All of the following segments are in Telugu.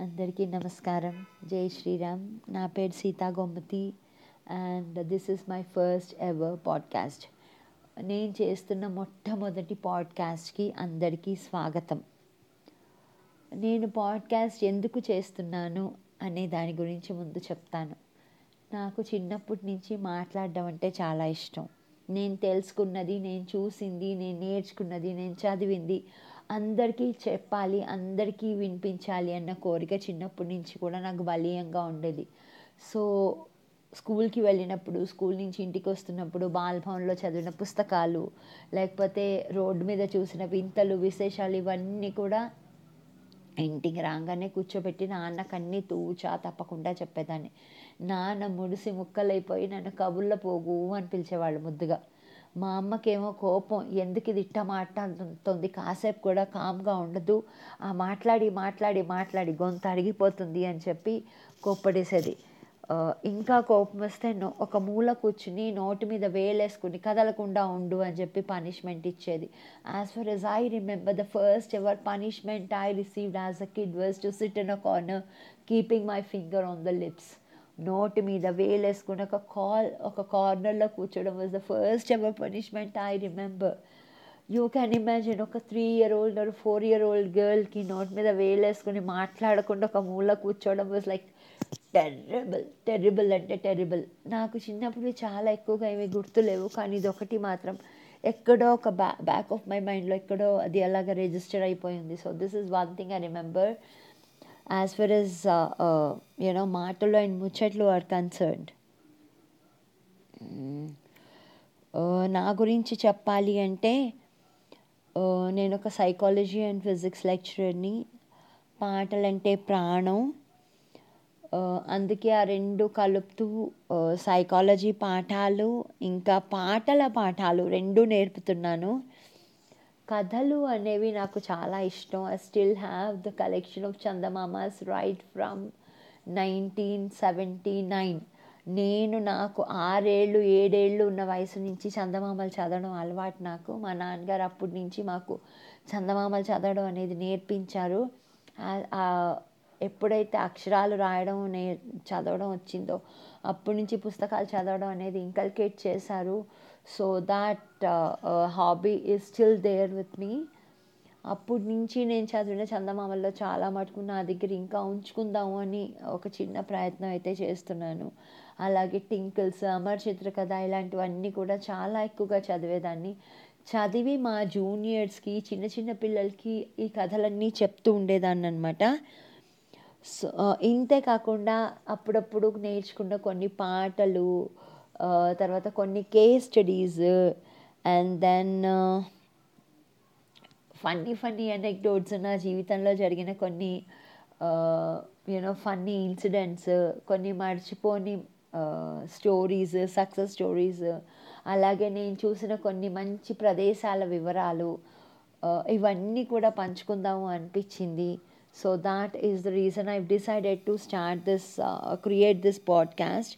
అందరికీ నమస్కారం. జై శ్రీరామ్. నా పేరు Seetha Gomathi and this is my first ever podcast. నేను చేస్తున్న మొట్టమొదటి పాడ్కాస్ట్కి అందరికీ స్వాగతం. నేను పాడ్కాస్ట్ ఎందుకు చేస్తున్నాను అనే దాని గురించి ముందు చెప్తాను. నాకు చిన్నప్పటి నుంచి మాట్లాడడం అంటే చాలా ఇష్టం. నేను తెలుసుకున్నది నేను చూసింది నేను నేర్చుకున్నది నేను చదివింది అందరికీ చెప్పాలి అందరికీ వినిపించాలి అన్న కోరిక చిన్నప్పటి నుంచి కూడా నాకు బలీయంగా ఉండేది. సో స్కూల్కి వెళ్ళినప్పుడు స్కూల్ నుంచి ఇంటికి వస్తున్నప్పుడు బాలభవన్లో చదివిన పుస్తకాలు లేకపోతే రోడ్డు మీద చూసిన వింతలు విశేషాలు ఇవన్నీ కూడా ఇంటికి రాగానే కూర్చోబెట్టి నాన్నకు అన్నీ తూచా తప్పకుండా చెప్పేదాన్ని. నాన్న ముడిసి ముక్కలైపోయి నన్ను కబుర్ల పోగు అని పిలిచేవాళ్ళు ముద్దుగా. మా అమ్మకేమో కోపం ఎందుకు ఇది ఇట్ట మాట్లాడుతుంది? కాసేపు కూడా కామ్గా ఉండదు. ఆ మాట్లాడి మాట్లాడి మాట్లాడి గొంతు అడిగిపోతుంది అని చెప్పి కోప్పడేసేది. ఇంకా కోపం వస్తే ఒక మూల కూర్చుని నోటి మీద వేలేసుకుని కదలకుండా ఉండు అని చెప్పి పనిష్మెంట్ ఇచ్చేది. As far as I remember the first ever punishment I received as a kid was to sit in a corner keeping my finger on the lips నోటి మీద వేలేసుకుని ఒక కాల్ ఒక కార్నర్లో కూర్చోవడం was the first ever punishment I remember you can imagine ఒక three year old or four year old గర్ల్కి నోట్ మీద వేలేసుకుని మాట్లాడకుండా ఒక మూల కూర్చోవడం వాజ్ లైక్ టెర్రబుల్ టెర్రబుల్ అంటే టెర్రబుల్ నాకు చిన్నప్పుడు చాలా ఎక్కువగా ఏమీ గుర్తులేవు కానీ ఇది ఒకటి మాత్రం ఎక్కడో ఒక బ్యా బ్యాక్ ఆఫ్ మై మైండ్లో ఎక్కడో అది అలాగ రిజిస్టర్ అయిపోయింది. So this is one thing I remember as far as you know మాటలు అండ్ ముచ్చట్లు ఆర్ కన్సర్న్డ్ నా గురించి చెప్పాలి అంటే uh, నేను ఒక సైకాలజీ అండ్ ఫిజిక్స్ లెక్చరర్ని పాటలంటే ప్రాణం. Uh, అందుకే ఆ రెండు కలుపుతూ uh, సైకాలజీ పాఠాలు ఇంకా పాటల పాఠాలు రెండు నేర్పుతున్నాను. కథలు అనేవి నాకు చాలా ఇష్టం. I still have the collection of Chandamamas right from nineteen seventy nine నేను నాకు ఆరేళ్ళు ఏడేళ్ళు ఉన్న వయసు నుంచి చందమామలు చదవడం అలవాటు నాకు. మా నాన్నగారు అప్పటి నుంచి మాకు చందమామలు చదవడం అనేది నేర్పించారు. ఎప్పుడైతే అక్షరాలు రాయడం నే చదవడం వచ్చిందో అప్పటి నుంచి పుస్తకాలు చదవడం అనేది ఇంకల్కేట్ చేశారు. So that hobby is still there with me అప్పటి నుంచి నేను చదివిన చందమామల్లో చాలా మటుకు నా దగ్గర ఇంకా ఉంచుకుందాము అని ఒక చిన్న ప్రయత్నం అయితే చేస్తున్నాను. అలాగే టింకిల్స్ అమర్ చిత్రకథ ఇలాంటివన్నీ కూడా చాలా ఎక్కువగా చదివేదాన్ని. చదివి మా జూనియర్స్కి చిన్న చిన్న పిల్లలకి ఈ కథలన్నీ చెప్తూ ఉండేదాన్ని అనమాట సో ఇంతే కాకుండా అప్పుడప్పుడు నేర్చుకున్న కొన్ని పాటలు తర్వాత కొన్ని case studies and then funny funny anecdotes నా జీవితంలో జరిగిన కొన్ని యూనో ఫన్నీ ఇన్సిడెంట్స్ కొన్ని మర్చిపోని స్టోరీస్ సక్సెస్ స్టోరీస్ అలాగే నేను చూసిన కొన్ని మంచి ప్రదేశాల వివరాలు ఇవన్నీ కూడా పంచుకుందాము అనిపించింది. So that is the reason I've decided to start this, uh, create this podcast.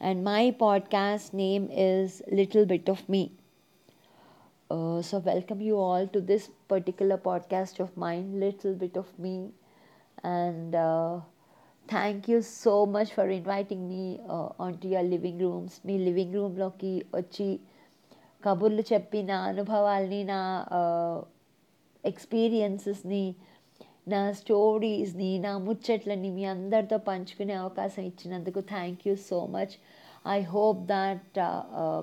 And my podcast name is Little Bit of Me. Uh, so, welcome you all to this particular podcast of mine, Little Bit of Me. And uh, thank you so much for inviting me uh, onto your living rooms. మీ లివింగ్ రూమ్లోకి వచ్చి కబుర్లు చెప్పి నా అనుభవాల్ని నా ఎక్స్పీరియన్సెస్ని నా స్టోరీస్ని నా ముచ్చట్లని మీ అందరితో పంచుకునే అవకాశం ఇచ్చినందుకు thank you so much I hope that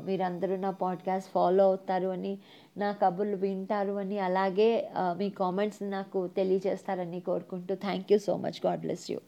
మీరందరూ నా పాడ్కాస్ట్ ఫాలో అవుతారు అని నా కబుర్లు వింటారు అని అలాగే uh, మీ కామెంట్స్ నాకు తెలియజేస్తారని కోరుకుంటూ thank you so much God bless you